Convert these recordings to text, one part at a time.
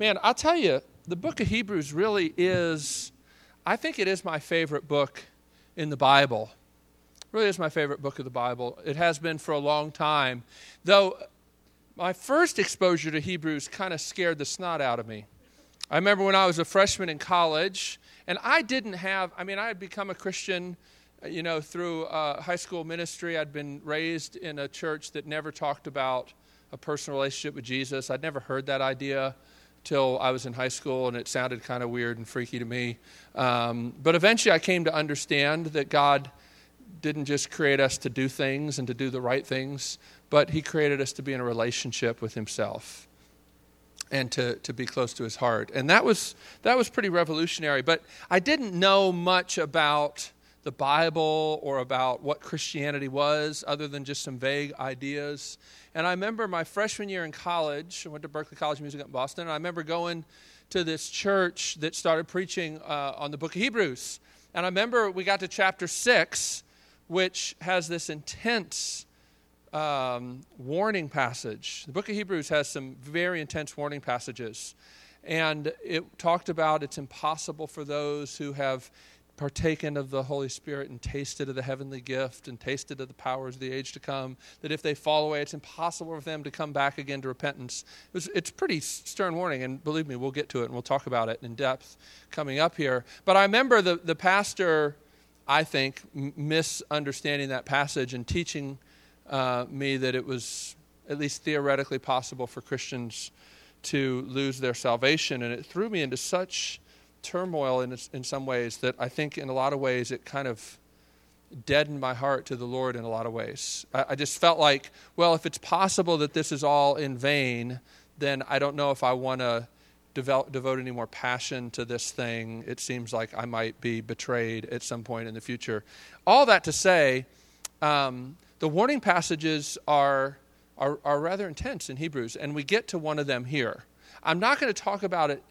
Man, I'll tell you, the book of Hebrews really is, I think it is my favorite book in the Bible. really is my favorite book of the Bible. It has been for a long time. Though my first exposure to Hebrews kind of scared the snot out of me. I remember when I was a freshman in college, and I didn't have, I mean, I had become a Christian, you know, through uh, high school ministry. I'd been raised in a church that never talked about a personal relationship with Jesus. I'd never heard that idea till I was in high school, and it sounded kind of weird and freaky to me. Um, but eventually, I came to understand that God didn't just create us to do things and to do the right things, but He created us to be in a relationship with Himself and to, to be close to His heart. And that was, that was pretty revolutionary. But I didn't know much about the Bible or about what Christianity was, other than just some vague ideas. And I remember my freshman year in college, I went to Berklee College of Music in Boston, and I remember going to this church that started preaching uh, on the book of Hebrews. And I remember we got to chapter 6, which has this intense um, warning passage. The book of Hebrews has some very intense warning passages. And it talked about it's impossible for those who have partaken of the Holy Spirit and tasted of the heavenly gift and tasted of the powers of the age to come, that if they fall away, it's impossible for them to come back again to repentance. It was, it's pretty stern warning, and believe me, we'll get to it and we'll talk about it in depth coming up here. But I remember the, the pastor, I think, misunderstanding that passage and teaching uh, me that it was at least theoretically possible for Christians to lose their salvation, and it threw me into such turmoil in, in some ways that I think in a lot of ways it kind of deadened my heart to the Lord in a lot of ways. I, I just felt like, well, if it's possible that this is all in vain, then I don't know if I want to develop, devote any more passion to this thing. It seems like I might be betrayed at some point in the future. All that to say, um, the warning passages are, are, are rather intense in Hebrews, and we get to one of them here. I'm not going to talk about it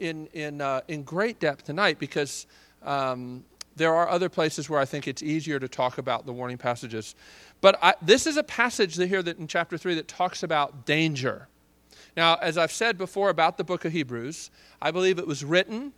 in, in, uh, in great depth tonight because um, there are other places where I think it's easier to talk about the warning passages. But I, this is a passage here that in chapter 3 that talks about danger. Now, as I've said before about the book of Hebrews, I believe it was written,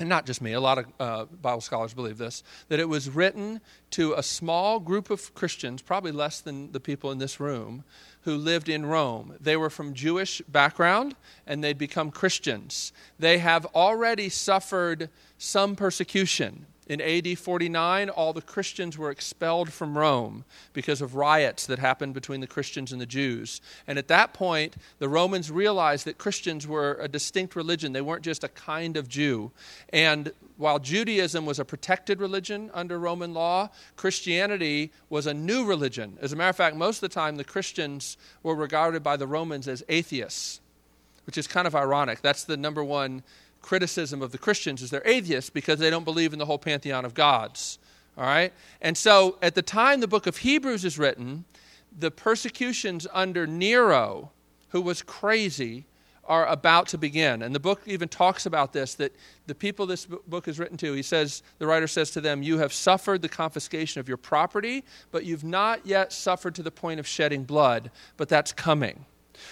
and not just me, a lot of uh, Bible scholars believe this, that it was written to a small group of Christians, probably less than the people in this room, who lived in Rome. They were from Jewish background and they'd become Christians. They have already suffered some persecution. In AD 49, all the Christians were expelled from Rome because of riots that happened between the Christians and the Jews. And at that point, the Romans realized that Christians were a distinct religion. They weren't just a kind of Jew. And while Judaism was a protected religion under Roman law, Christianity was a new religion. As a matter of fact, most of the time, the Christians were regarded by the Romans as atheists, which is kind of ironic. That's the number one criticism of the Christians is they're atheists because they don't believe in the whole pantheon of gods. All right? And so at the time the book of Hebrews is written, the persecutions under Nero, who was crazy, are about to begin. And the book even talks about this that the people this book is written to, he says, the writer says to them, You have suffered the confiscation of your property, but you've not yet suffered to the point of shedding blood, but that's coming.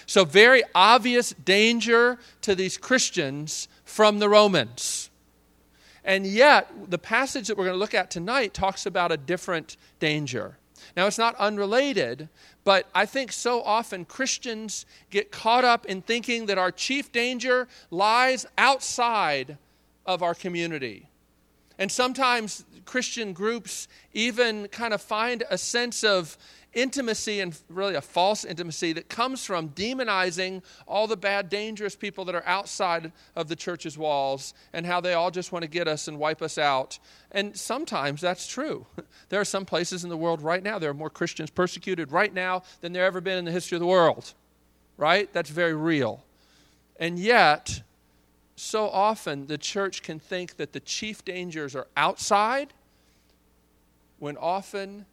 So, very obvious danger to these Christians from the Romans. And yet, the passage that we're going to look at tonight talks about a different danger. Now, it's not unrelated, but I think so often Christians get caught up in thinking that our chief danger lies outside of our community. And sometimes Christian groups even kind of find a sense of intimacy and really a false intimacy that comes from demonizing all the bad, dangerous people that are outside of the church's walls and how they all just want to get us and wipe us out. And sometimes that's true. There are some places in the world right now, there are more Christians persecuted right now than there ever been in the history of the world. Right? That's very real. And yet, so often the church can think that the chief dangers are outside when often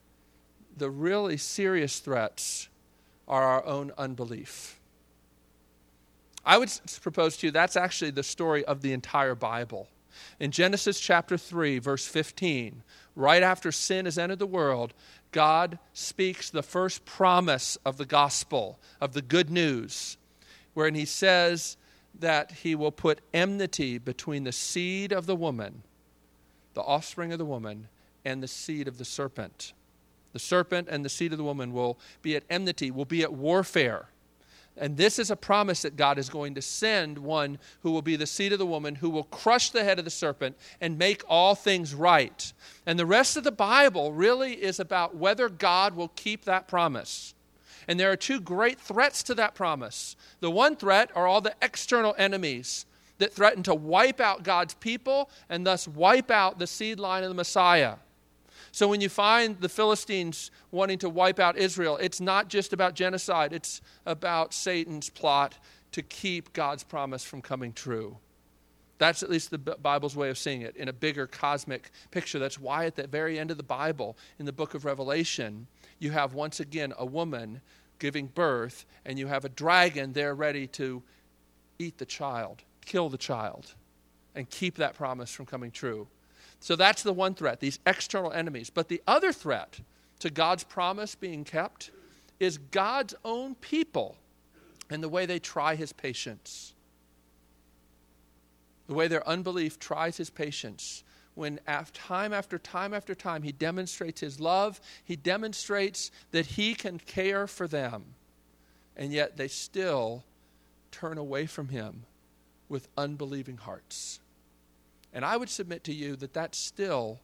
the really serious threats are our own unbelief. I would propose to you that's actually the story of the entire Bible. In Genesis chapter 3, verse 15, right after sin has entered the world, God speaks the first promise of the gospel, of the good news, wherein he says that he will put enmity between the seed of the woman, the offspring of the woman, and the seed of the serpent. The serpent and the seed of the woman will be at enmity, will be at warfare. And this is a promise that God is going to send one who will be the seed of the woman, who will crush the head of the serpent and make all things right. And the rest of the Bible really is about whether God will keep that promise. And there are two great threats to that promise. The one threat are all the external enemies that threaten to wipe out God's people and thus wipe out the seed line of the Messiah. So when you find the Philistines wanting to wipe out Israel, it's not just about genocide, it's about Satan's plot to keep God's promise from coming true. That's at least the Bible's way of seeing it in a bigger cosmic picture. That's why at the very end of the Bible, in the book of Revelation, you have once again a woman giving birth, and you have a dragon there ready to eat the child, kill the child, and keep that promise from coming true. So that's the one threat, these external enemies. But the other threat to God's promise being kept is God's own people and the way they try his patience. The way their unbelief tries his patience. When time after time after time he demonstrates his love, he demonstrates that he can care for them, and yet they still turn away from him with unbelieving hearts. And I would submit to you that that's still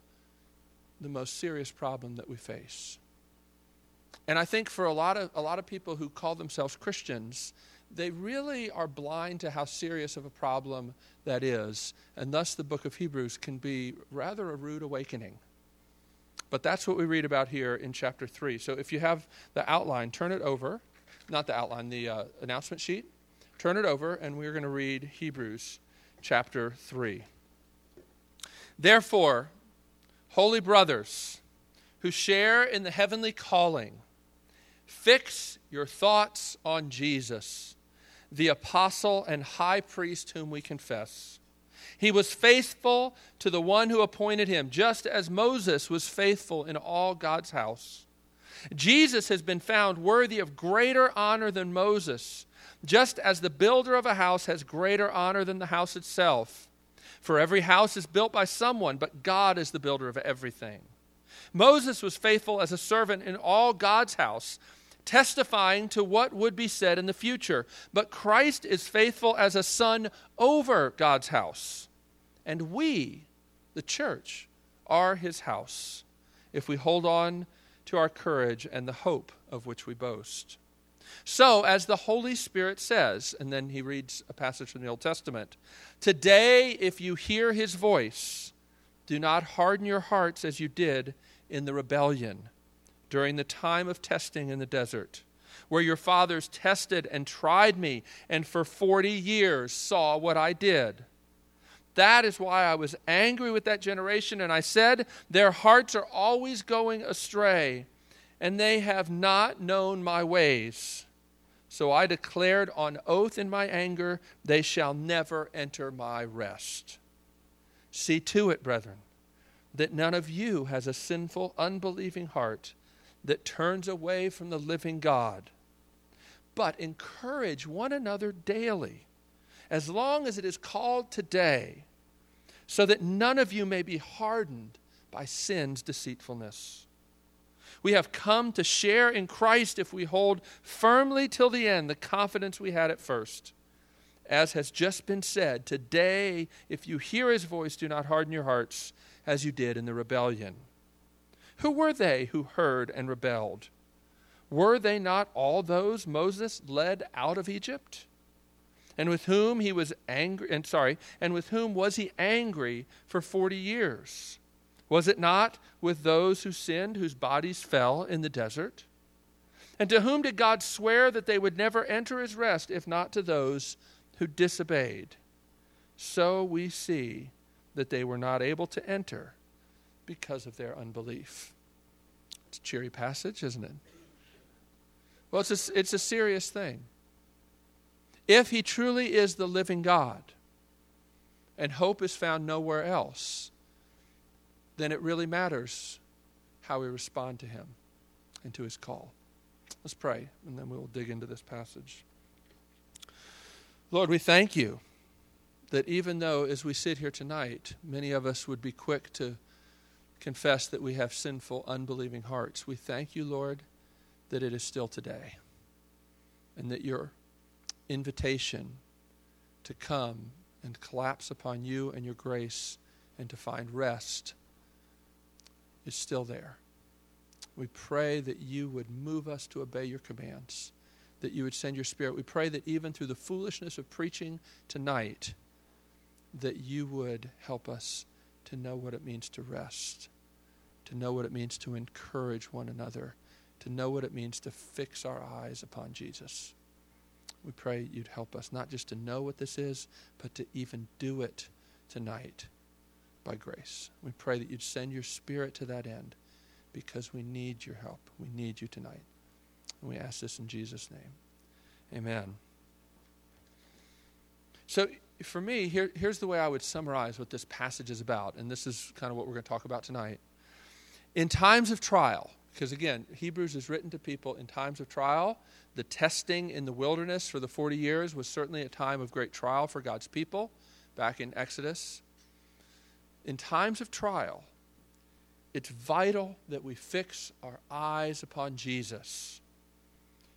the most serious problem that we face. And I think for a lot of, a lot of people who call themselves Christians, they really are blind to how serious of a problem that is. And thus, the book of Hebrews can be rather a rude awakening. But that's what we read about here in chapter 3. So if you have the outline, turn it over. Not the outline, the uh, announcement sheet. Turn it over, and we're going to read Hebrews chapter 3. Therefore, holy brothers who share in the heavenly calling, fix your thoughts on Jesus, the apostle and high priest whom we confess. He was faithful to the one who appointed him, just as Moses was faithful in all God's house. Jesus has been found worthy of greater honor than Moses, just as the builder of a house has greater honor than the house itself. For every house is built by someone, but God is the builder of everything. Moses was faithful as a servant in all God's house, testifying to what would be said in the future. But Christ is faithful as a son over God's house. And we, the church, are his house, if we hold on to our courage and the hope of which we boast. So, as the Holy Spirit says, and then he reads a passage from the Old Testament Today, if you hear his voice, do not harden your hearts as you did in the rebellion during the time of testing in the desert, where your fathers tested and tried me, and for 40 years saw what I did. That is why I was angry with that generation, and I said, Their hearts are always going astray and they have not known my ways. So I declared on oath in my anger, they shall never enter my rest. See to it, brethren, that none of you has a sinful, unbelieving heart that turns away from the living God. But encourage one another daily, as long as it is called today, so that none of you may be hardened by sin's deceitfulness. We have come to share in Christ if we hold firmly till the end the confidence we had at first. As has just been said, today, if you hear his voice, do not harden your hearts as you did in the rebellion. Who were they who heard and rebelled? Were they not all those Moses led out of Egypt? And with whom he was angry and sorry, and with whom was he angry for 40 years? Was it not with those who sinned, whose bodies fell in the desert? And to whom did God swear that they would never enter his rest, if not to those who disobeyed? So we see that they were not able to enter because of their unbelief. It's a cheery passage, isn't it? Well, it's a, it's a serious thing. If he truly is the living God, and hope is found nowhere else, then it really matters how we respond to Him and to His call. Let's pray, and then we will dig into this passage. Lord, we thank you that even though, as we sit here tonight, many of us would be quick to confess that we have sinful, unbelieving hearts, we thank you, Lord, that it is still today. And that your invitation to come and collapse upon you and your grace and to find rest is still there. We pray that you would move us to obey your commands that you would send your spirit. We pray that even through the foolishness of preaching tonight, that you would help us to know what it means to rest, to know what it means to encourage one another, to know what it means to fix our eyes upon Jesus. We pray you'd help us not just to know what this is, but to even do it tonight by grace. We pray that you'd send your spirit to that end because we need your help. We need you tonight. And we ask this in Jesus' name. Amen. So, for me, here, here's the way I would summarize what this passage is about, and this is kind of what we're going to talk about tonight. In times of trial, because again, Hebrews is written to people in times of trial. The testing in the wilderness for the 40 years was certainly a time of great trial for God's people back in Exodus. In times of trial, it's vital that we fix our eyes upon Jesus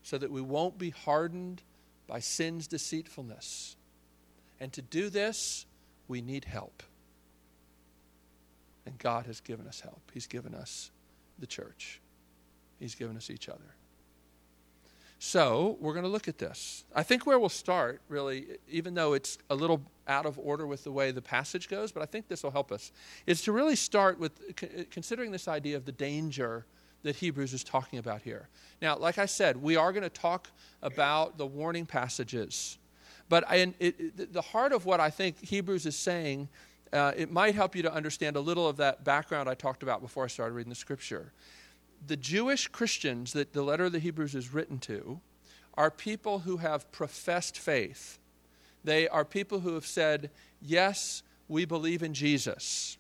so that we won't be hardened by sin's deceitfulness. And to do this, we need help. And God has given us help. He's given us the church, He's given us each other. So, we're going to look at this. I think where we'll start, really, even though it's a little out of order with the way the passage goes, but I think this will help us, is to really start with considering this idea of the danger that Hebrews is talking about here. Now, like I said, we are going to talk about the warning passages. But I, it, the heart of what I think Hebrews is saying, uh, it might help you to understand a little of that background I talked about before I started reading the scripture. The Jewish Christians that the letter of the Hebrews is written to are people who have professed faith. They are people who have said, Yes, we believe in Jesus.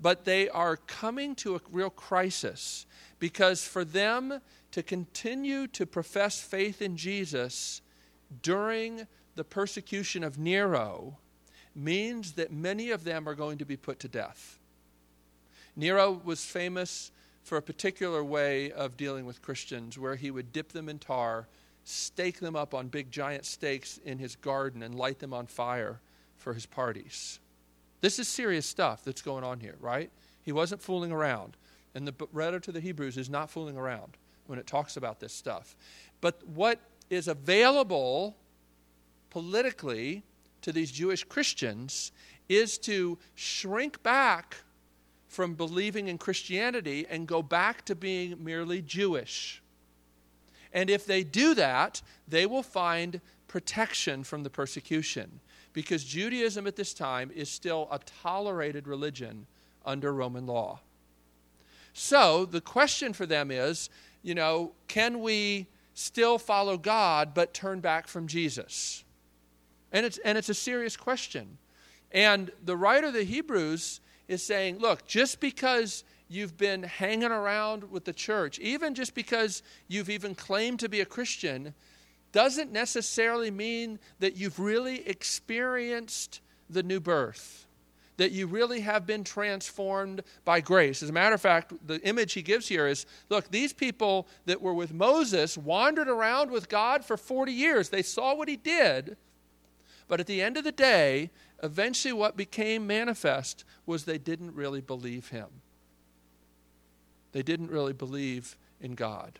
But they are coming to a real crisis because for them to continue to profess faith in Jesus during the persecution of Nero means that many of them are going to be put to death. Nero was famous for a particular way of dealing with Christians where he would dip them in tar, stake them up on big giant stakes in his garden, and light them on fire for his parties. This is serious stuff that's going on here, right? He wasn't fooling around. And the letter to the Hebrews is not fooling around when it talks about this stuff. But what is available politically to these Jewish Christians is to shrink back from believing in Christianity and go back to being merely Jewish. And if they do that, they will find protection from the persecution because Judaism at this time is still a tolerated religion under Roman law. So the question for them is, you know, can we still follow God but turn back from Jesus? And it's, and it's a serious question. And the writer of the Hebrews is saying, look, just because you've been hanging around with the church, even just because you've even claimed to be a Christian, doesn't necessarily mean that you've really experienced the new birth that you really have been transformed by grace. As a matter of fact, the image he gives here is look, these people that were with Moses wandered around with God for 40 years. They saw what he did, but at the end of the day, eventually what became manifest was they didn't really believe him. They didn't really believe in God.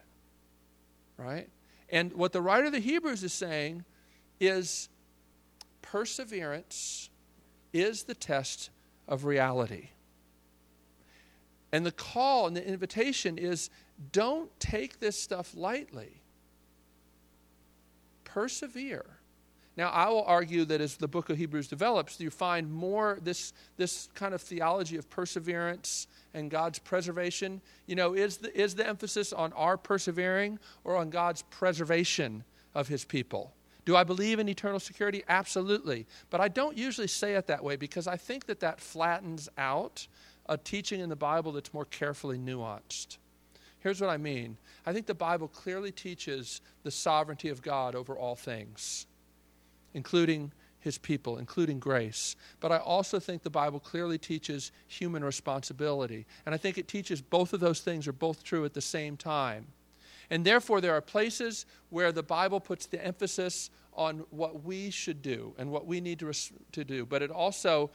Right? And what the writer of the Hebrews is saying is perseverance is the test of reality. And the call and the invitation is don't take this stuff lightly. Persevere. Now, I will argue that as the book of Hebrews develops, you find more this, this kind of theology of perseverance and God's preservation. You know, is the, is the emphasis on our persevering or on God's preservation of his people? Do I believe in eternal security? Absolutely. But I don't usually say it that way because I think that that flattens out a teaching in the Bible that's more carefully nuanced. Here's what I mean I think the Bible clearly teaches the sovereignty of God over all things. Including his people, including grace. But I also think the Bible clearly teaches human responsibility. And I think it teaches both of those things are both true at the same time. And therefore, there are places where the Bible puts the emphasis on what we should do and what we need to, res- to do. But it also,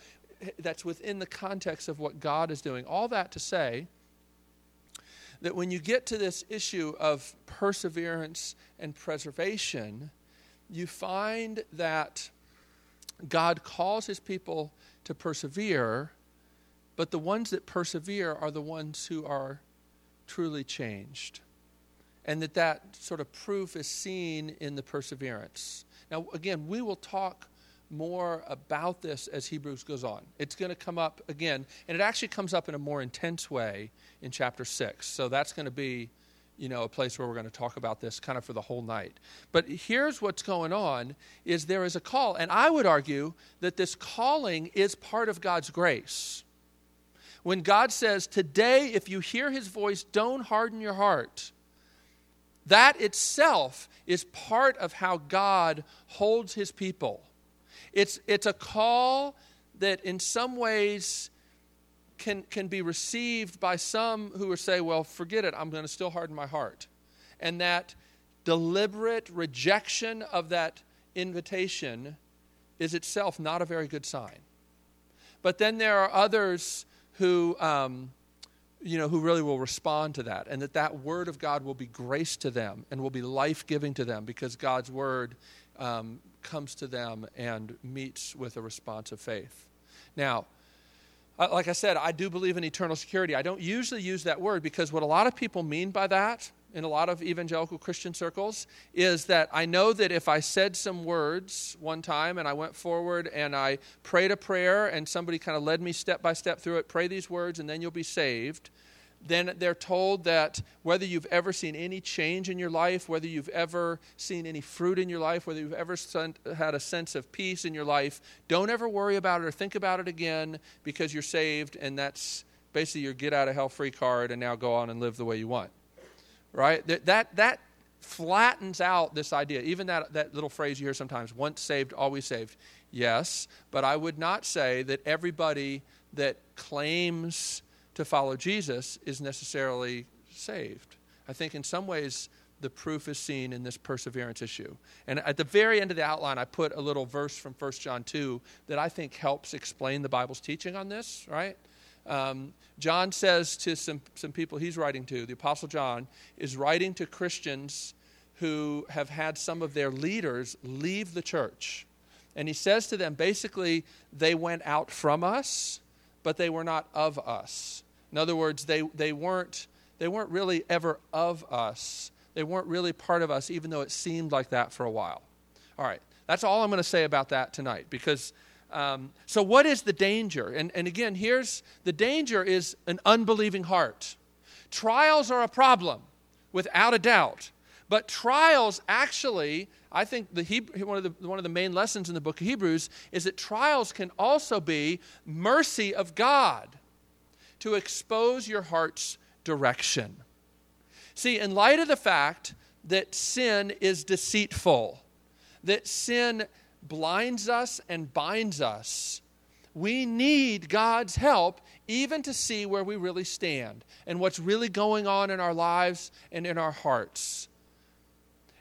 that's within the context of what God is doing. All that to say that when you get to this issue of perseverance and preservation, you find that God calls his people to persevere, but the ones that persevere are the ones who are truly changed. And that that sort of proof is seen in the perseverance. Now, again, we will talk more about this as Hebrews goes on. It's going to come up again, and it actually comes up in a more intense way in chapter 6. So that's going to be you know, a place where we're going to talk about this kind of for the whole night. But here's what's going on is there is a call and I would argue that this calling is part of God's grace. When God says, "Today if you hear his voice, don't harden your heart." That itself is part of how God holds his people. It's, it's a call that in some ways can, can be received by some who would say, well, forget it, I'm going to still harden my heart. And that deliberate rejection of that invitation is itself not a very good sign. But then there are others who, um, you know, who really will respond to that, and that that word of God will be grace to them and will be life giving to them because God's word um, comes to them and meets with a response of faith. Now, like I said, I do believe in eternal security. I don't usually use that word because what a lot of people mean by that in a lot of evangelical Christian circles is that I know that if I said some words one time and I went forward and I prayed a prayer and somebody kind of led me step by step through it, pray these words and then you'll be saved then they're told that whether you've ever seen any change in your life, whether you've ever seen any fruit in your life, whether you've ever had a sense of peace in your life, don't ever worry about it or think about it again because you're saved, and that's basically your get out of hell free card, and now go on and live the way you want. Right? That, that, that flattens out this idea. Even that, that little phrase you hear sometimes once saved, always saved. Yes, but I would not say that everybody that claims to follow Jesus is necessarily saved. I think in some ways the proof is seen in this perseverance issue. And at the very end of the outline, I put a little verse from 1 John 2 that I think helps explain the Bible's teaching on this, right? Um, John says to some, some people he's writing to, the Apostle John is writing to Christians who have had some of their leaders leave the church. And he says to them basically, they went out from us, but they were not of us. In other words, they, they, weren't, they weren't really ever of us. They weren't really part of us, even though it seemed like that for a while. All right, that's all I'm going to say about that tonight. Because, um, so what is the danger? And, and again, here's the danger is an unbelieving heart. Trials are a problem, without a doubt. But trials actually, I think the Hebrew, one, of the, one of the main lessons in the book of Hebrews is that trials can also be mercy of God to expose your heart's direction. See, in light of the fact that sin is deceitful, that sin blinds us and binds us, we need God's help even to see where we really stand and what's really going on in our lives and in our hearts.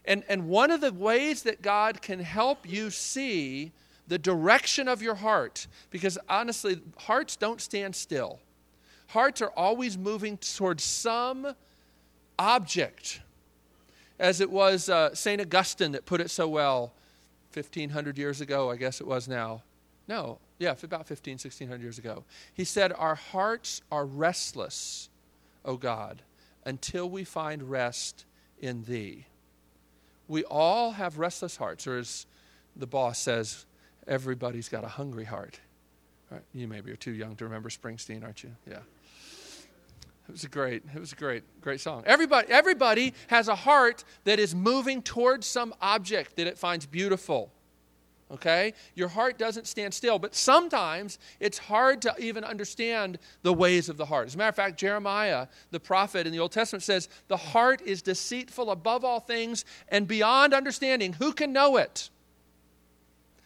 And, and one of the ways that God can help you see the direction of your heart, because honestly, hearts don't stand still hearts are always moving towards some object. As it was uh, St. Augustine that put it so well 1,500 years ago, I guess it was now. No, yeah, about 15, 1600 years ago. He said, Our hearts are restless, O God, until we find rest in Thee. We all have restless hearts, or as the boss says, everybody's got a hungry heart. Right? You maybe are too young to remember Springsteen, aren't you? Yeah. It was a great, it was a great, great song. Everybody, everybody has a heart that is moving towards some object that it finds beautiful. Okay? Your heart doesn't stand still, but sometimes it's hard to even understand the ways of the heart. As a matter of fact, Jeremiah, the prophet in the Old Testament, says, The heart is deceitful above all things and beyond understanding. Who can know it?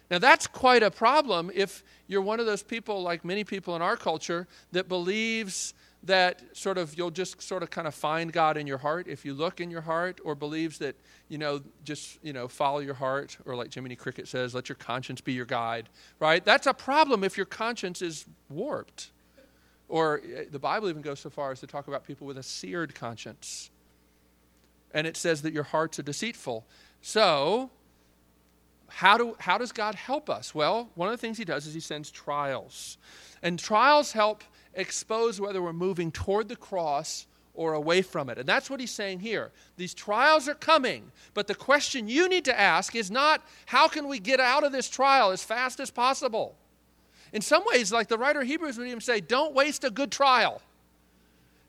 Now, that's quite a problem if you're one of those people, like many people in our culture, that believes that sort of you'll just sort of kind of find God in your heart if you look in your heart, or believes that, you know, just, you know, follow your heart, or like Jiminy Cricket says, let your conscience be your guide, right? That's a problem if your conscience is warped. Or eh, the Bible even goes so far as to talk about people with a seared conscience. And it says that your hearts are deceitful. So, how, do, how does God help us? Well, one of the things He does is He sends trials. And trials help expose whether we're moving toward the cross or away from it. And that's what He's saying here. These trials are coming, but the question you need to ask is not how can we get out of this trial as fast as possible? In some ways, like the writer of Hebrews would even say, don't waste a good trial.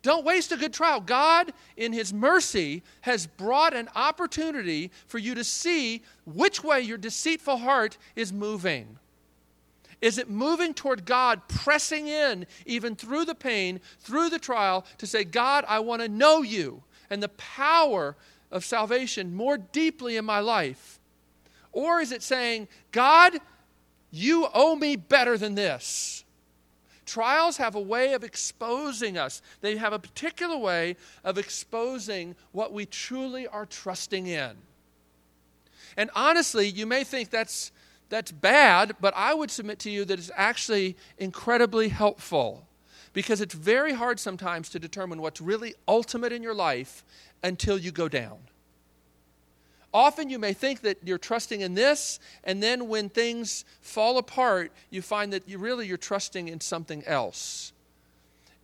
Don't waste a good trial. God, in His mercy, has brought an opportunity for you to see which way your deceitful heart is moving. Is it moving toward God, pressing in even through the pain, through the trial, to say, God, I want to know you and the power of salvation more deeply in my life? Or is it saying, God, you owe me better than this? Trials have a way of exposing us. They have a particular way of exposing what we truly are trusting in. And honestly, you may think that's, that's bad, but I would submit to you that it's actually incredibly helpful because it's very hard sometimes to determine what's really ultimate in your life until you go down. Often you may think that you're trusting in this, and then when things fall apart, you find that you really you're trusting in something else.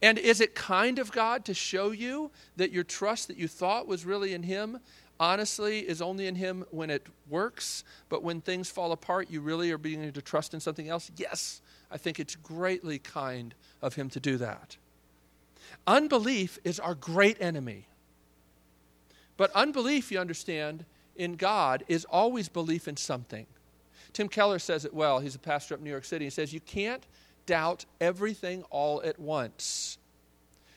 And is it kind of God to show you that your trust that you thought was really in Him, honestly, is only in Him when it works, but when things fall apart, you really are beginning to trust in something else? Yes, I think it's greatly kind of Him to do that. Unbelief is our great enemy. But unbelief, you understand, in God is always belief in something. Tim Keller says it well. He's a pastor up in New York City. He says, You can't doubt everything all at once.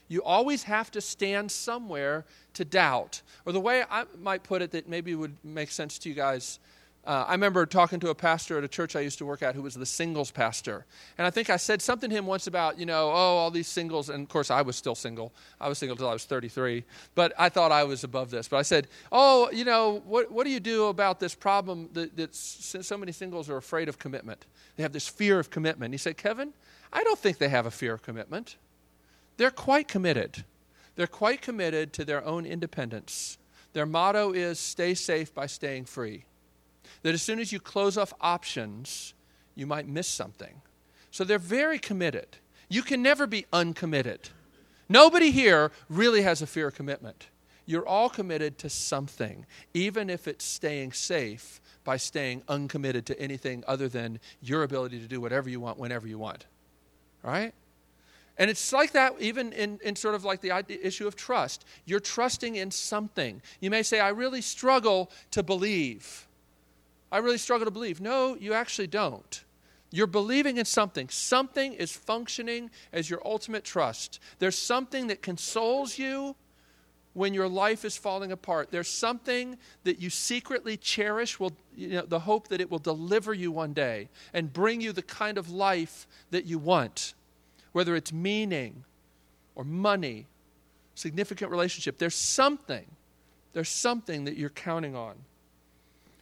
You always have to stand somewhere to doubt. Or the way I might put it that maybe would make sense to you guys uh, I remember talking to a pastor at a church I used to work at who was the singles pastor. And I think I said something to him once about, you know, oh, all these singles. And of course, I was still single. I was single until I was 33. But I thought I was above this. But I said, oh, you know, what, what do you do about this problem that, that so many singles are afraid of commitment? They have this fear of commitment. He said, Kevin, I don't think they have a fear of commitment. They're quite committed. They're quite committed to their own independence. Their motto is stay safe by staying free that as soon as you close off options, you might miss something. So they're very committed. You can never be uncommitted. Nobody here really has a fear of commitment. You're all committed to something, even if it's staying safe by staying uncommitted to anything other than your ability to do whatever you want whenever you want. Right? And it's like that even in, in sort of like the issue of trust. You're trusting in something. You may say, I really struggle to believe. I really struggle to believe. No, you actually don't. You're believing in something. Something is functioning as your ultimate trust. There's something that consoles you when your life is falling apart. There's something that you secretly cherish, will, you know, the hope that it will deliver you one day and bring you the kind of life that you want, whether it's meaning or money, significant relationship. There's something. There's something that you're counting on.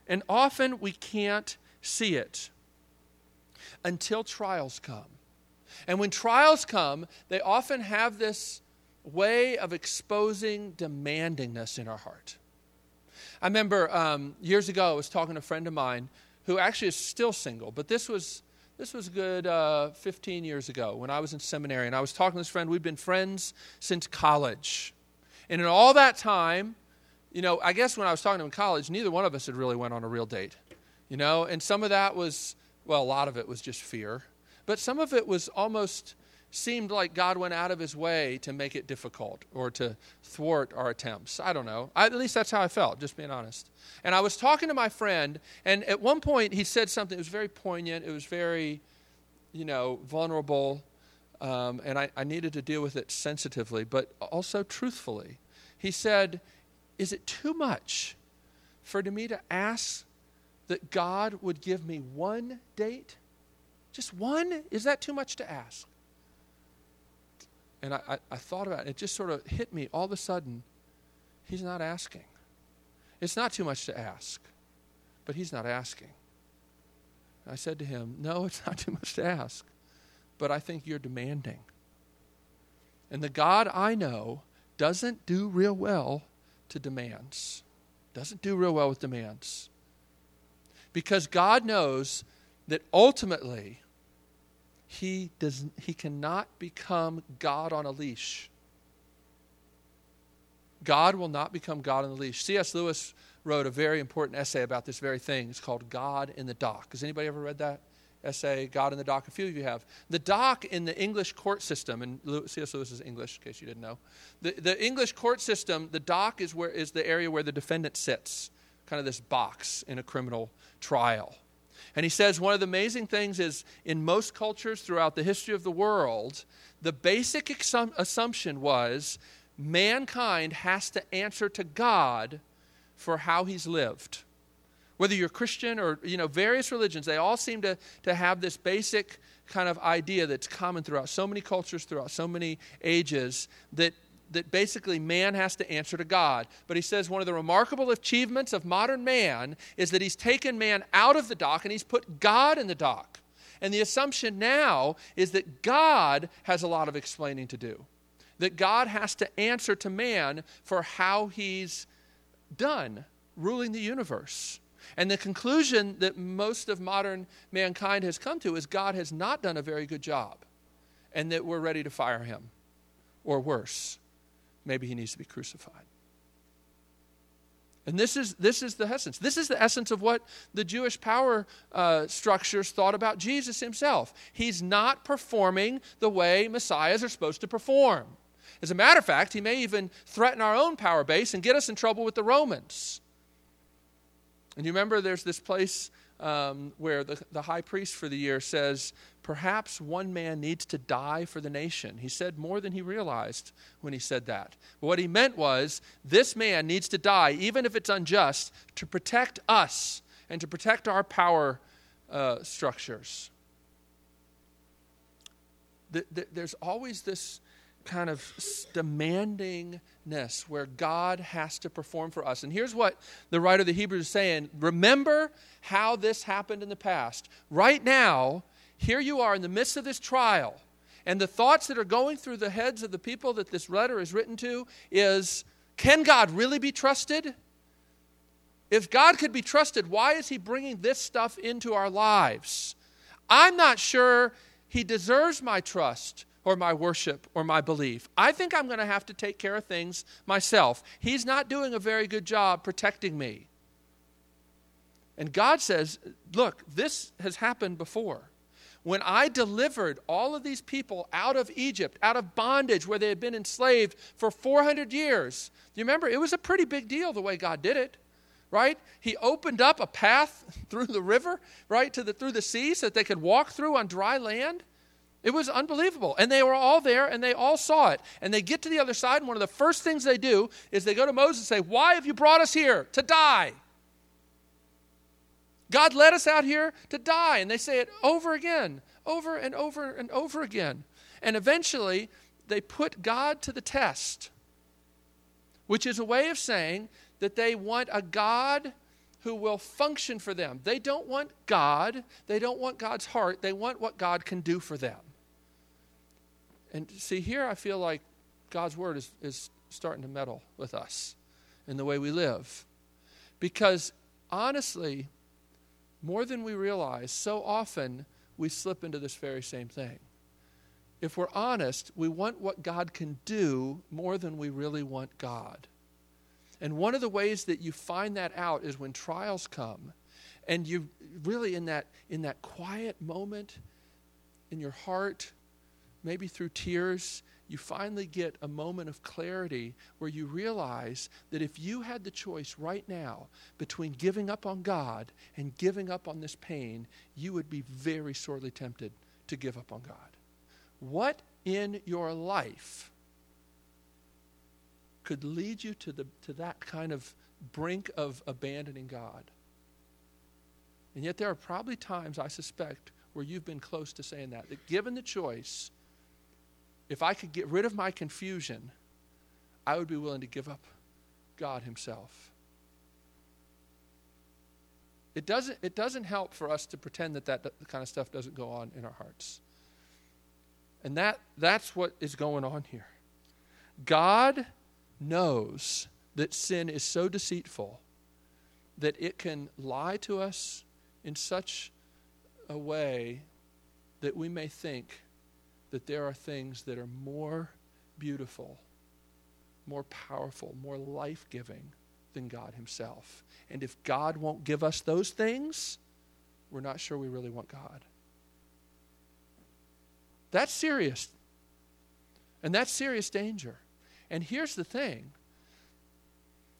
And often we can't see it until trials come. And when trials come, they often have this way of exposing demandingness in our heart. I remember um, years ago, I was talking to a friend of mine who actually is still single, but this was this was good uh, 15 years ago when I was in seminary, and I was talking to this friend. We've been friends since college, and in all that time, you know, I guess when I was talking to him in college, neither one of us had really went on a real date. You know, and some of that was, well, a lot of it was just fear. But some of it was almost seemed like God went out of his way to make it difficult or to thwart our attempts. I don't know. I, at least that's how I felt, just being honest. And I was talking to my friend, and at one point he said something It was very poignant. It was very, you know, vulnerable. Um, and I, I needed to deal with it sensitively, but also truthfully. He said, is it too much for me to ask that God would give me one date? Just one? Is that too much to ask? And I, I, I thought about it. It just sort of hit me all of a sudden. He's not asking. It's not too much to ask, but he's not asking. I said to him, No, it's not too much to ask, but I think you're demanding. And the God I know doesn't do real well to demands, doesn't do real well with demands. Because God knows that ultimately he, does, he cannot become God on a leash. God will not become God on the leash. C.S. Lewis wrote a very important essay about this very thing. It's called God in the Dock. Has anybody ever read that essay, God in the Dock? A few of you have. The dock in the English court system, and C.S. Lewis is English, in case you didn't know. The, the English court system, the dock is, where, is the area where the defendant sits, kind of this box in a criminal trial. And he says one of the amazing things is in most cultures throughout the history of the world, the basic assumption was mankind has to answer to God for how he's lived. Whether you're Christian or, you know, various religions, they all seem to, to have this basic kind of idea that's common throughout so many cultures, throughout so many ages, that that basically man has to answer to God. But he says one of the remarkable achievements of modern man is that he's taken man out of the dock and he's put God in the dock. And the assumption now is that God has a lot of explaining to do. That God has to answer to man for how he's done ruling the universe. And the conclusion that most of modern mankind has come to is God has not done a very good job and that we're ready to fire him or worse maybe he needs to be crucified. And this is, this is the essence. This is the essence of what the Jewish power uh, structures thought about Jesus himself. He's not performing the way messiahs are supposed to perform. As a matter of fact, he may even threaten our own power base and get us in trouble with the Romans. And you remember there's this place um, where the, the high priest for the year says, Perhaps one man needs to die for the nation. He said more than he realized when he said that. But what he meant was this man needs to die, even if it's unjust, to protect us and to protect our power uh, structures. The, the, there's always this kind of demandingness where God has to perform for us. And here's what the writer of the Hebrews is saying Remember how this happened in the past. Right now, here you are in the midst of this trial, and the thoughts that are going through the heads of the people that this letter is written to is can God really be trusted? If God could be trusted, why is He bringing this stuff into our lives? I'm not sure He deserves my trust or my worship or my belief. I think I'm going to have to take care of things myself. He's not doing a very good job protecting me. And God says, Look, this has happened before when I delivered all of these people out of Egypt, out of bondage where they had been enslaved for 400 years, do you remember? It was a pretty big deal the way God did it, right? He opened up a path through the river, right, to the, through the sea so that they could walk through on dry land. It was unbelievable. And they were all there and they all saw it. And they get to the other side, and one of the first things they do is they go to Moses and say, Why have you brought us here? To die. God led us out here to die. And they say it over again, over and over and over again. And eventually, they put God to the test, which is a way of saying that they want a God who will function for them. They don't want God, they don't want God's heart, they want what God can do for them. And see, here I feel like God's word is, is starting to meddle with us in the way we live. Because honestly, more than we realize, so often we slip into this very same thing. If we're honest, we want what God can do more than we really want God. And one of the ways that you find that out is when trials come and you really in that in that quiet moment in your heart maybe through tears you finally get a moment of clarity where you realize that if you had the choice right now between giving up on God and giving up on this pain, you would be very sorely tempted to give up on God. What in your life could lead you to, the, to that kind of brink of abandoning God? And yet, there are probably times, I suspect, where you've been close to saying that. That given the choice, if I could get rid of my confusion, I would be willing to give up God Himself. It doesn't, it doesn't help for us to pretend that that kind of stuff doesn't go on in our hearts. And that, that's what is going on here. God knows that sin is so deceitful that it can lie to us in such a way that we may think that there are things that are more beautiful, more powerful, more life giving than God Himself. And if God won't give us those things, we're not sure we really want God. That's serious. And that's serious danger. And here's the thing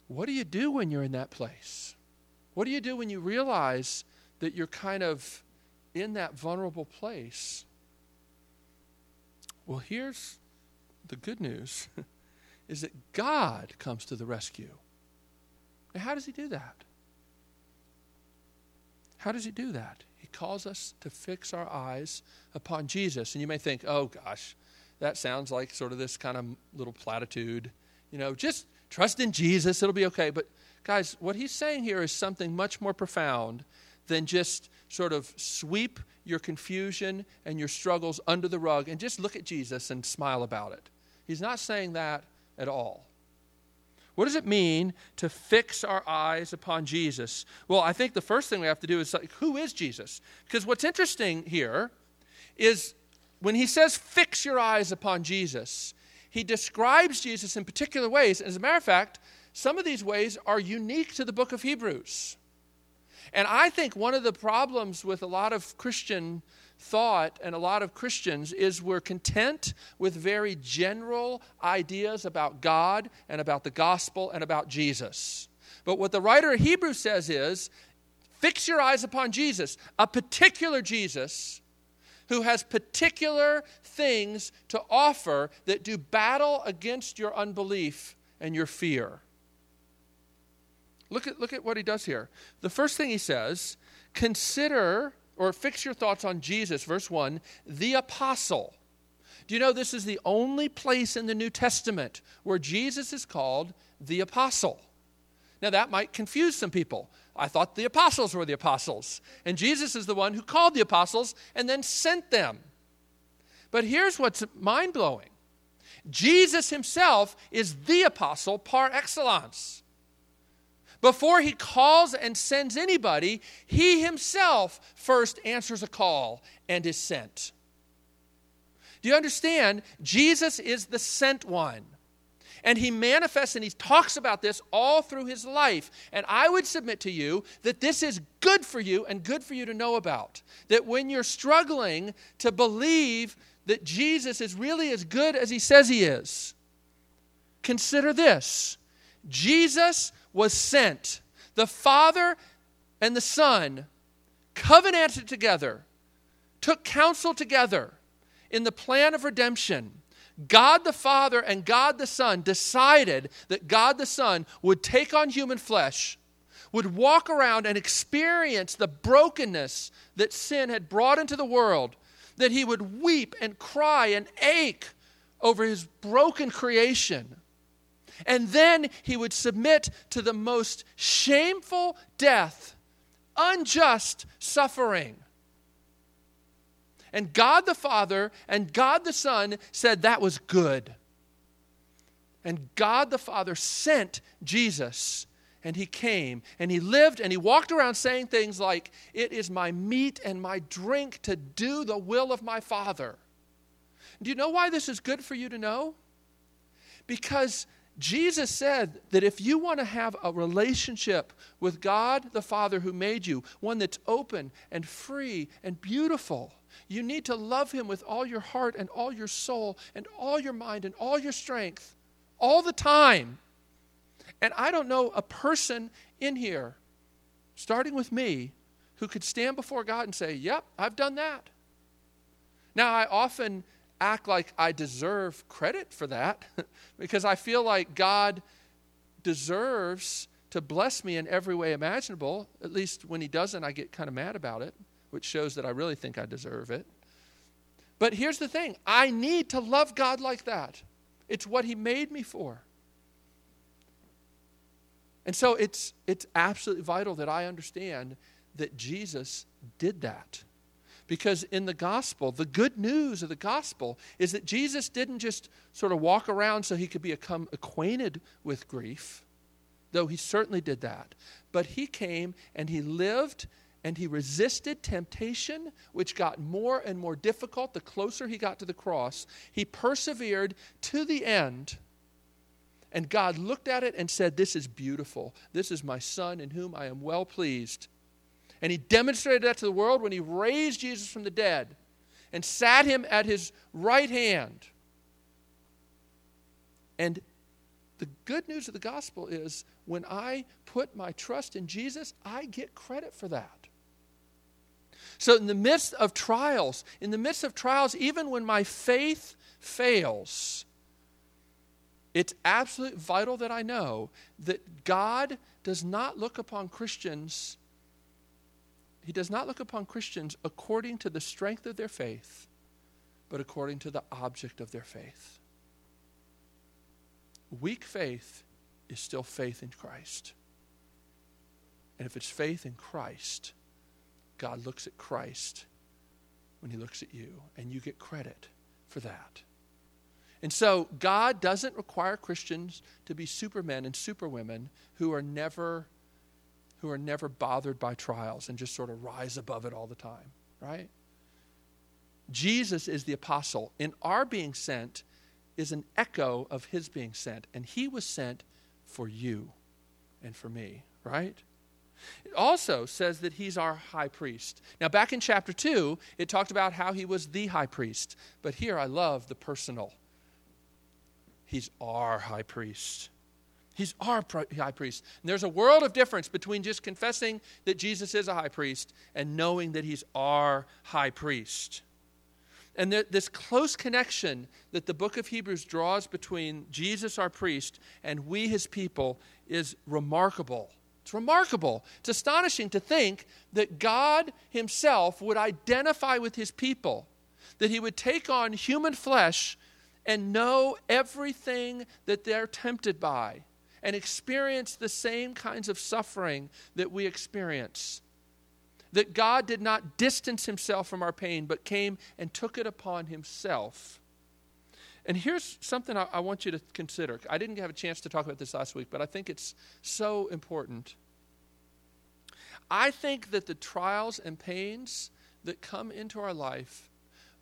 what do you do when you're in that place? What do you do when you realize that you're kind of in that vulnerable place? Well, here's the good news is that God comes to the rescue. Now, how does he do that? How does he do that? He calls us to fix our eyes upon Jesus. And you may think, oh gosh, that sounds like sort of this kind of little platitude. You know, just trust in Jesus, it'll be okay. But guys, what he's saying here is something much more profound than just sort of sweep your confusion and your struggles under the rug and just look at Jesus and smile about it. He's not saying that at all. What does it mean to fix our eyes upon Jesus? Well, I think the first thing we have to do is like, who is Jesus? Because what's interesting here is when he says fix your eyes upon Jesus, he describes Jesus in particular ways. As a matter of fact, some of these ways are unique to the book of Hebrews. And I think one of the problems with a lot of Christian thought and a lot of Christians is we're content with very general ideas about God and about the gospel and about Jesus. But what the writer of Hebrews says is fix your eyes upon Jesus, a particular Jesus who has particular things to offer that do battle against your unbelief and your fear. Look at, look at what he does here. The first thing he says consider or fix your thoughts on Jesus, verse 1, the apostle. Do you know this is the only place in the New Testament where Jesus is called the apostle? Now, that might confuse some people. I thought the apostles were the apostles, and Jesus is the one who called the apostles and then sent them. But here's what's mind blowing Jesus himself is the apostle par excellence. Before he calls and sends anybody, he himself first answers a call and is sent. Do you understand? Jesus is the sent one. And he manifests and he talks about this all through his life. And I would submit to you that this is good for you and good for you to know about. That when you're struggling to believe that Jesus is really as good as he says he is, consider this Jesus was sent. The Father and the Son covenanted together, took counsel together in the plan of redemption. God the Father and God the Son decided that God the Son would take on human flesh, would walk around and experience the brokenness that sin had brought into the world, that he would weep and cry and ache over his broken creation and then he would submit to the most shameful death, unjust suffering. And God the Father and God the Son said that was good. And God the Father sent Jesus, and he came, and he lived, and he walked around saying things like, It is my meat and my drink to do the will of my Father. Do you know why this is good for you to know? Because Jesus said that if you want to have a relationship with God the Father who made you, one that's open and free and beautiful, you need to love Him with all your heart and all your soul and all your mind and all your strength all the time. And I don't know a person in here, starting with me, who could stand before God and say, Yep, I've done that. Now, I often act like I deserve credit for that because I feel like God deserves to bless me in every way imaginable. At least when He doesn't, I get kind of mad about it, which shows that I really think I deserve it. But here's the thing I need to love God like that. It's what He made me for. And so it's, it's absolutely vital that I understand that Jesus did that. Because in the gospel, the good news of the gospel is that Jesus didn't just sort of walk around so he could become acquainted with grief, though he certainly did that. But he came and he lived and he resisted temptation, which got more and more difficult the closer he got to the cross. He persevered to the end. And God looked at it and said, This is beautiful. This is my son in whom I am well pleased. And he demonstrated that to the world when he raised Jesus from the dead and sat him at his right hand. And the good news of the gospel is when I put my trust in Jesus, I get credit for that. So, in the midst of trials, in the midst of trials, even when my faith fails, it's absolutely vital that I know that God does not look upon Christians he does not look upon Christians according to the strength of their faith, but according to the object of their faith. Weak faith is still faith in Christ. And if it's faith in Christ, God looks at Christ when he looks at you, and you get credit for that. And so, God doesn't require Christians to be supermen and superwomen who are never who are never bothered by trials and just sort of rise above it all the time, right? Jesus is the apostle, and our being sent is an echo of his being sent, and he was sent for you and for me, right? It also says that he's our high priest. Now, back in chapter 2, it talked about how he was the high priest, but here I love the personal. He's our high priest. He's our high priest. And there's a world of difference between just confessing that Jesus is a high priest and knowing that he's our high priest. And this close connection that the book of Hebrews draws between Jesus, our priest, and we, his people, is remarkable. It's remarkable. It's astonishing to think that God himself would identify with his people, that he would take on human flesh and know everything that they're tempted by and experience the same kinds of suffering that we experience. That God did not distance himself from our pain, but came and took it upon himself. And here's something I, I, want you to consider. I didn't have a chance to talk about this last week, but I think it's so important. I think that the trials and pains that come into our life,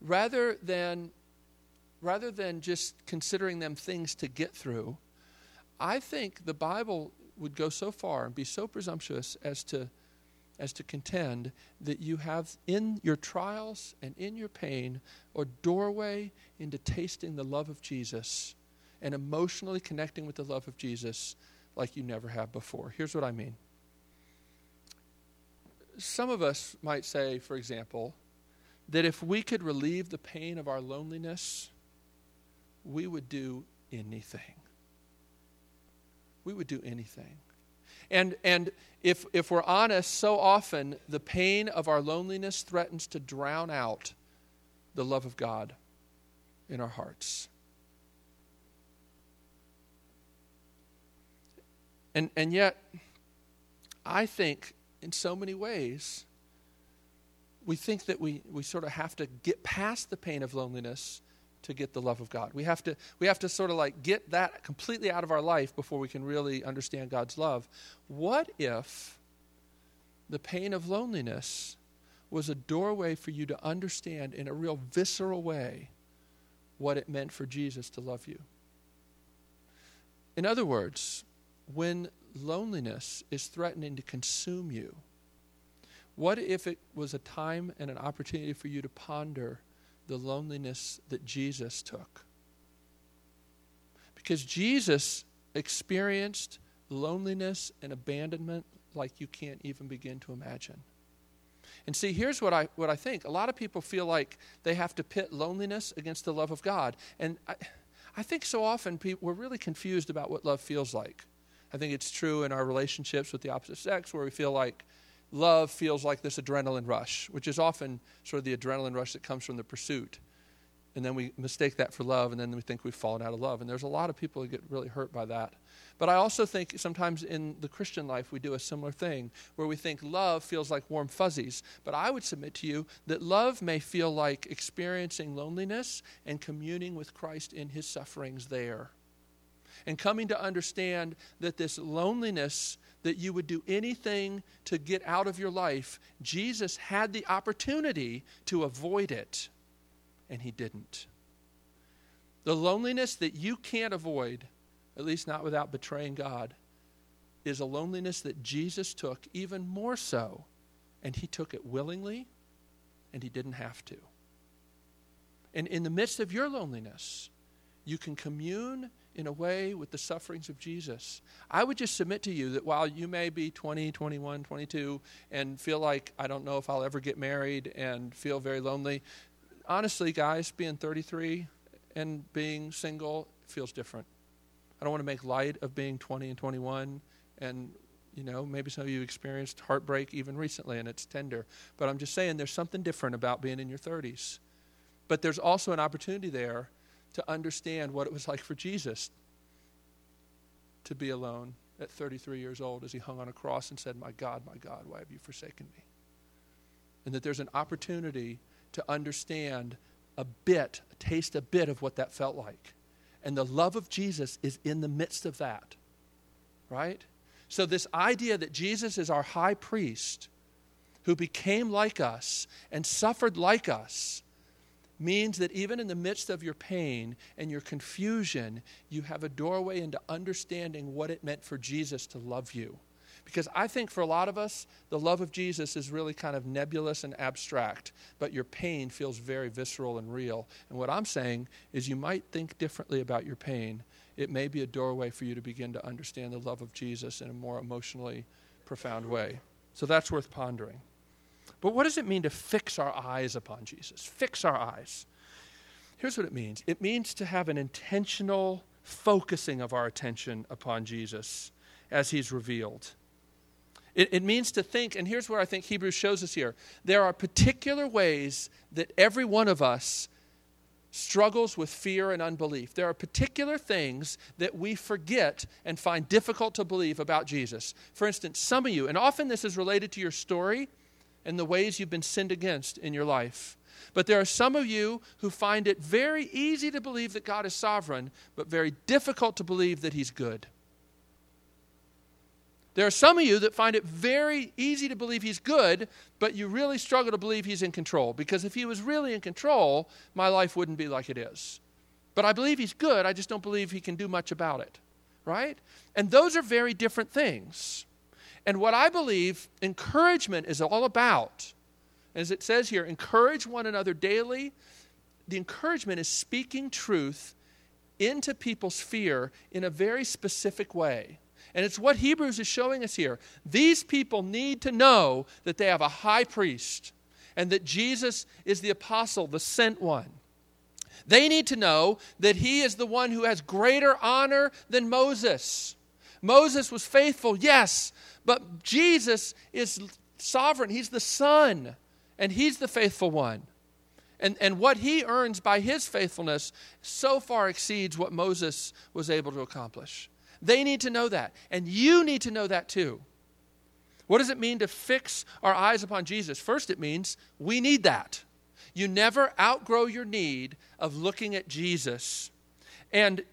rather than, rather than just considering them things to get through, I think the Bible would go so far and be so presumptuous as to as to contend that you have in your trials and in your pain a doorway into tasting the love of Jesus and emotionally connecting with the love of Jesus like you never have before. Here's what I mean. Some of us might say, for example, that if we could relieve the pain of our loneliness, we would do anything we would do anything. And, and if, if we're honest, so often the pain of our loneliness threatens to drown out the love of God in our hearts. And, and yet, I think in so many ways, we think that we, we sort of have to get past the pain of loneliness to get the love of God. We have to we have to sort of like get that completely out of our life before we can really understand God's love. What if the pain of loneliness was a doorway for you to understand in a real visceral way what it meant for Jesus to love you? In other words, when loneliness is threatening to consume you, what if it was a time and an opportunity for you to ponder the loneliness that Jesus took. Because Jesus experienced loneliness and abandonment like you can't even begin to imagine. And see, here's what I, what I think. A lot of people feel like they have to pit loneliness against the love of God. And I, I think so often people, we're really confused about what love feels like. I think it's true in our relationships with the opposite sex where we feel like love feels like this adrenaline rush, which is often sort of the adrenaline rush that comes from the pursuit. And then we mistake that for love, and then we think we've fallen out of love. And there's a lot of people who get really hurt by that. But I also think sometimes in the Christian life we do a similar thing where we think love feels like warm fuzzies. But I would submit to you that love may feel like experiencing loneliness and communing with Christ in his sufferings there. And coming to understand that this loneliness that you would do anything to get out of your life, Jesus had the opportunity to avoid it, and he didn't. The loneliness that you can't avoid, at least not without betraying God, is a loneliness that Jesus took even more so, and he took it willingly, and he didn't have to. And in the midst of your loneliness, you can commune in a way with the sufferings of Jesus. I would just submit to you that while you may be 20, 21, 22, and feel like, I don't know if I'll ever get married and feel very lonely, honestly, guys, being 33 and being single feels different. I don't want to make light of being 20 and 21 and you know, maybe some of you experienced heartbreak even recently and it's tender. But I'm just saying there's something different about being in your 30s. But there's also an opportunity there to understand what it was like for Jesus to be alone at 33 years old as he hung on a cross and said, My God, my God, why have you forsaken me? And that there's an opportunity to understand a bit, taste a bit of what that felt like. And the love of Jesus is in the midst of that, right? So, this idea that Jesus is our high priest who became like us and suffered like us means that even in the midst of your pain and your confusion, you have a doorway into understanding what it meant for Jesus to love you. Because I think for a lot of us, the love of Jesus is really kind of nebulous and abstract, but your pain feels very visceral and real. And what I'm saying is you might think differently about your pain. It may be a doorway for you to begin to understand the love of Jesus in a more emotionally profound way. So that's worth pondering. But what does it mean to fix our eyes upon Jesus? Fix our eyes. Here's what it means it means to have an intentional focusing of our attention upon Jesus as he's revealed. It, it, means to think, and here's where I think Hebrews shows us here there are particular ways that every one of us struggles with fear and unbelief. There are particular things that we forget and find difficult to believe about Jesus. For instance, some of you, and often this is related to your story and the ways you've been sinned against in your life. But there are some of you who find it very easy to believe that God is sovereign, but very difficult to believe that He's good. There are some of you that find it very easy to believe He's good, but you really struggle to believe He's in control. Because if He was really in control, my life wouldn't be like it is. But I believe He's good, I just don't believe He can do much about it. Right? And those are very different things. And what I believe encouragement is all about, as it says here, encourage one another daily. The encouragement is speaking truth into people's fear in a very specific way. And it's what Hebrews is showing us here. These people need to know that they have a high priest and that Jesus is the apostle, the sent one. They need to know that he is the one who has greater honor than Moses. Moses was faithful, yes, but Jesus is sovereign. He's the Son, and He's the faithful one. And, and what he earns by his faithfulness so far exceeds what Moses was able to accomplish. They need to know that. And you need to know that too. What does it mean to fix our eyes upon Jesus? First, it means we need that. You never outgrow your need of looking at Jesus. And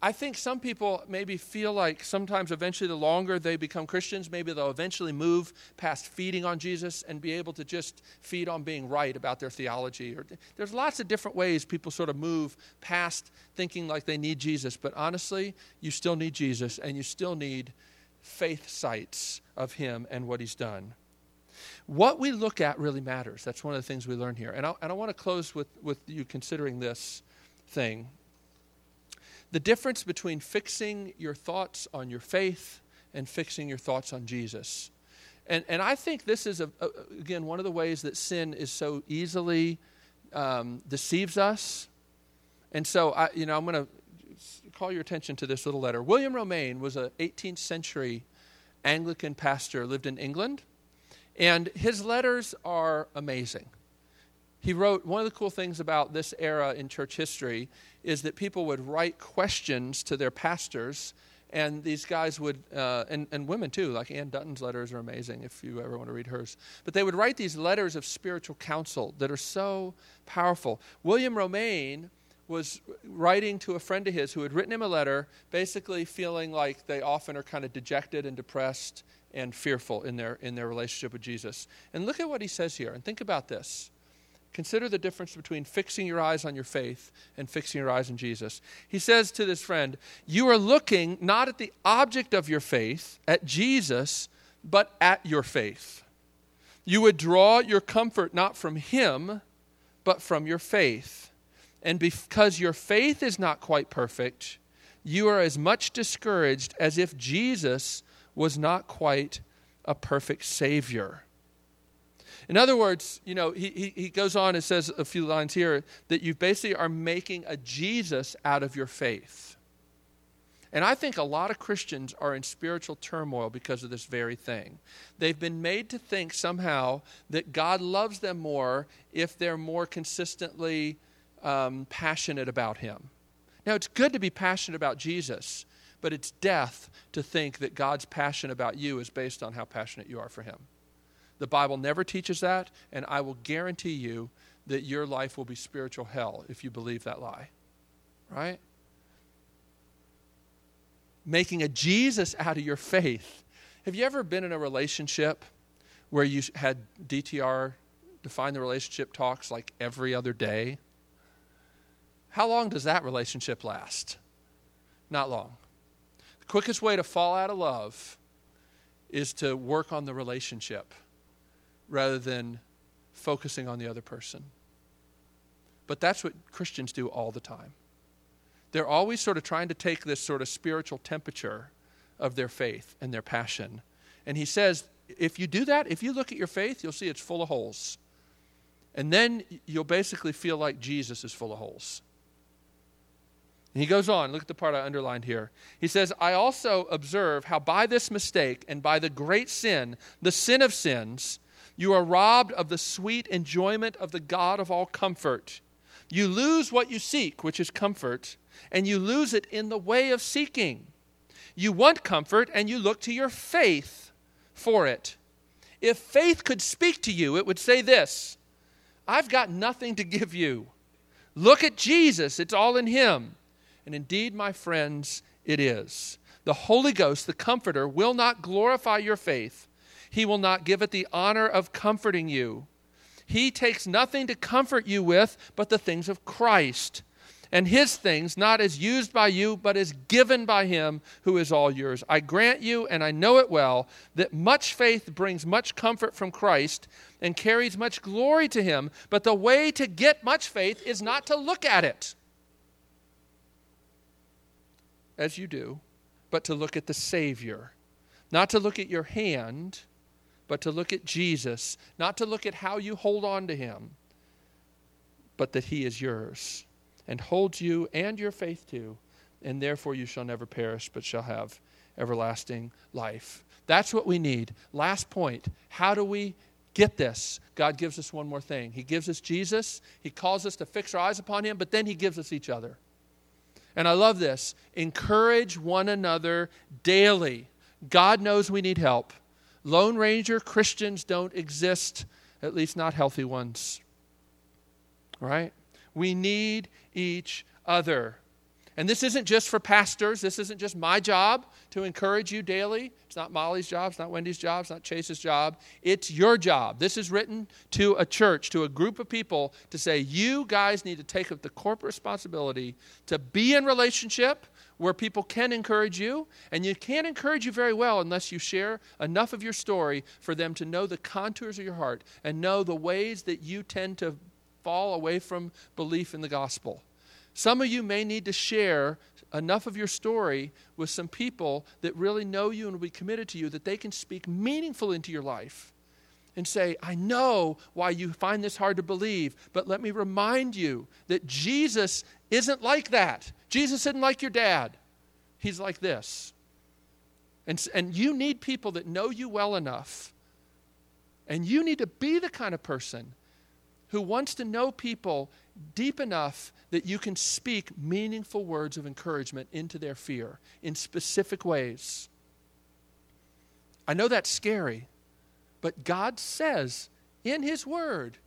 I think some people maybe feel like sometimes eventually the longer they become Christians, maybe they'll eventually move past feeding on Jesus and be able to just feed on being right about their theology. Or there's lots of different ways people sort of move past thinking like they need Jesus, but honestly, you still need Jesus and you still need faith sights of him and what he's done. What we look at really matters. That's one of the things we learn here. And I, and I want to close with, with you considering this thing the difference between fixing your thoughts on your faith and fixing your thoughts on Jesus. And, and I think this is, a, a again, one of the ways that sin is so easily um, deceives us. And so, I, you know, I'm going to call your attention to this little letter. William Romaine was an 18th century Anglican pastor, lived in England, and his letters are amazing. He wrote one of the cool things about this era in church history is that people would write questions to their pastors and these guys would uh, and, and women too. Like anne dutton's letters are amazing if you ever want to read hers. But they would write these letters of spiritual counsel that are so powerful. William romaine was writing to a friend of his who had written him a letter basically feeling like they often are kind of dejected and depressed and fearful in their in their relationship with jesus. And look at what he says here and think about this Consider the difference between fixing your eyes on your faith and fixing your eyes on Jesus. He says to this friend, You are looking not at the object of your faith, at Jesus, but at your faith. You would draw your comfort not from Him, but from your faith. And because your faith is not quite perfect, you are as much discouraged as if Jesus was not quite a perfect Savior. In other words, you know, he, he, he goes on and says a few lines here that you basically are making a Jesus out of your faith. And I think a lot of Christians are in spiritual turmoil because of this very thing. They've been made to think somehow that God loves them more if they're more consistently um, passionate about Him. Now, it's good to be passionate about Jesus, but it's death to think that God's passion about you is based on how passionate you are for Him. The Bible never teaches that, and I will guarantee you that your life will be spiritual hell if you believe that lie. Right? Making a Jesus out of your faith. Have you ever been in a relationship where you had DTR, define the relationship talks, like every other day? How long does that relationship last? Not long. The quickest way to fall out of love is to work on the relationship rather than focusing on the other person. But that's what Christians do all the time. They're always sort of trying to take this sort of spiritual temperature of their faith and their passion. And he says, if you do that, if you look at your faith, you'll see it's full of holes. And then you'll basically feel like Jesus is full of holes. And he goes on, look at the part I underlined here. He says, I also observe how by this mistake and by the great sin, the sin of sins, you are robbed of the sweet enjoyment of the God of all comfort. You lose what you seek, which is comfort, and you lose it in the way of seeking. You want comfort, and you look to your faith for it. If faith could speak to you, it would say this I've got nothing to give you. Look at Jesus, it's all in Him. And indeed, my friends, it is. The Holy Ghost, the Comforter, will not glorify your faith he will not give it the honor of comforting you. He takes nothing to comfort you with but the things of Christ, and his things not as used by you, but as given by him who is all yours. I grant you, and I know it well, that much faith brings much comfort from Christ and carries much glory to him, but the way to get much faith is not to look at it, as you do, but to look at the Savior. Not to look at your hand, but to look at Jesus, not to look at how you hold on to him, but that he is yours and holds you and your faith to, and therefore you shall never perish, but shall have everlasting life. That's what we need. Last point how do we get this? God gives us one more thing. He gives us Jesus, He calls us to fix our eyes upon Him, but then He gives us each other. And I love this encourage one another daily. God knows we need help. Lone Ranger Christians don't exist, at least not healthy ones. Right? We need each other. And this isn't just for pastors. This isn't just my job to encourage you daily. It's not Molly's job. It's not Wendy's job. It's not Chase's job. It's your job. This is written to a church, to a group of people to say, you guys need to take up the corporate responsibility to be in relationship where people can encourage you, and you can't encourage you very well unless you share enough of your story for them to know the contours of your heart and know the ways that you tend to fall away from belief in the gospel. Some of you may need to share enough of your story with some people that really know you and will be committed to you that they can speak meaningful into your life and say, I know why you find this hard to believe, but let me remind you that Jesus isn't like that. Jesus isn't like your dad, he's like this. And, and you need people that know you well enough. And you need to be the kind of person who wants to know people deep enough that you can speak meaningful words of encouragement into their fear in specific ways. I know that's scary, but God says in His Word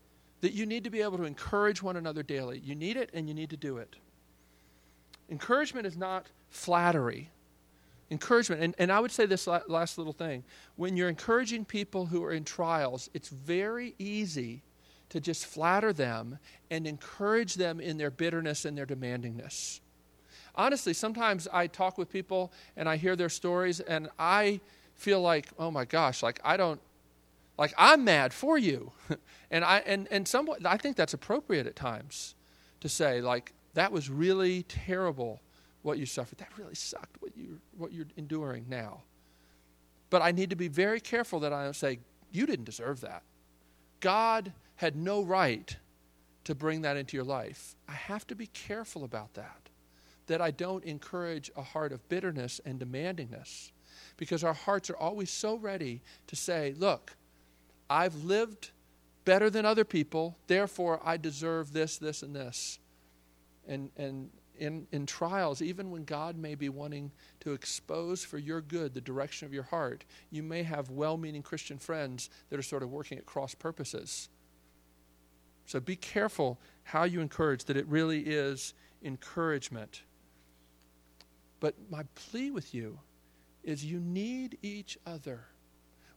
that you need to be able to encourage one another daily. You need it and you need to do it. Encouragement is not flattery. Encouragement, and, and I would say this last little thing. When you're encouraging people who are in trials, it's very easy to just flatter them and encourage them in their bitterness and their demandingness. Honestly, sometimes I talk with people and I hear their stories and I feel like, oh my gosh, like I don't, like I'm mad for you. and I, and, and somewhat, I think that's appropriate at times to say, like, that was really terrible what you suffered. That really sucked what, you, what you're enduring now. But I need to be very careful that I don't say, you didn't deserve that. God had no right to bring that into your life. I have to be careful about that, that I don't encourage a heart of bitterness and demandingness, because our hearts are always so ready to say, Look, I've lived better than other people, therefore I deserve this, this, and this. And, and in, in trials, even when God may be wanting to expose for your good the direction of your heart, you may have well meaning Christian friends that are sort of working at cross purposes so be careful how you encourage, that it really is encouragement. But my plea with you is you need each other.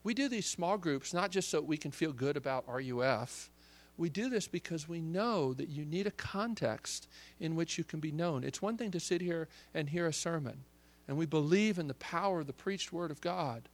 We do these small groups not just so we can feel good about RUF. We do this because we know that you need a context in which you can be known. It's one thing to sit here and hear a sermon, and we believe in the power of the preached word of God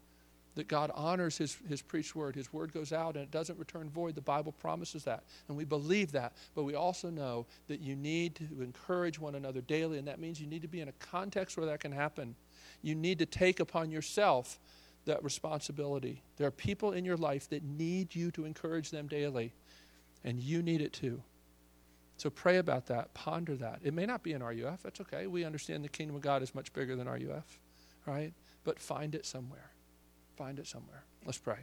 that God honors his, his preached word. His word goes out and it doesn't return void. The Bible promises that. And we believe that. But we also know that you need to encourage one another daily, and that means you need to be in a context where that can happen. You need to take upon yourself that responsibility. There are people in your life that need you to encourage them daily, and you need it too. So pray about that, ponder that. It may not be in RUF, that's okay. We understand the kingdom of God is much bigger than RUF, right? But find it somewhere find it somewhere. Let's pray.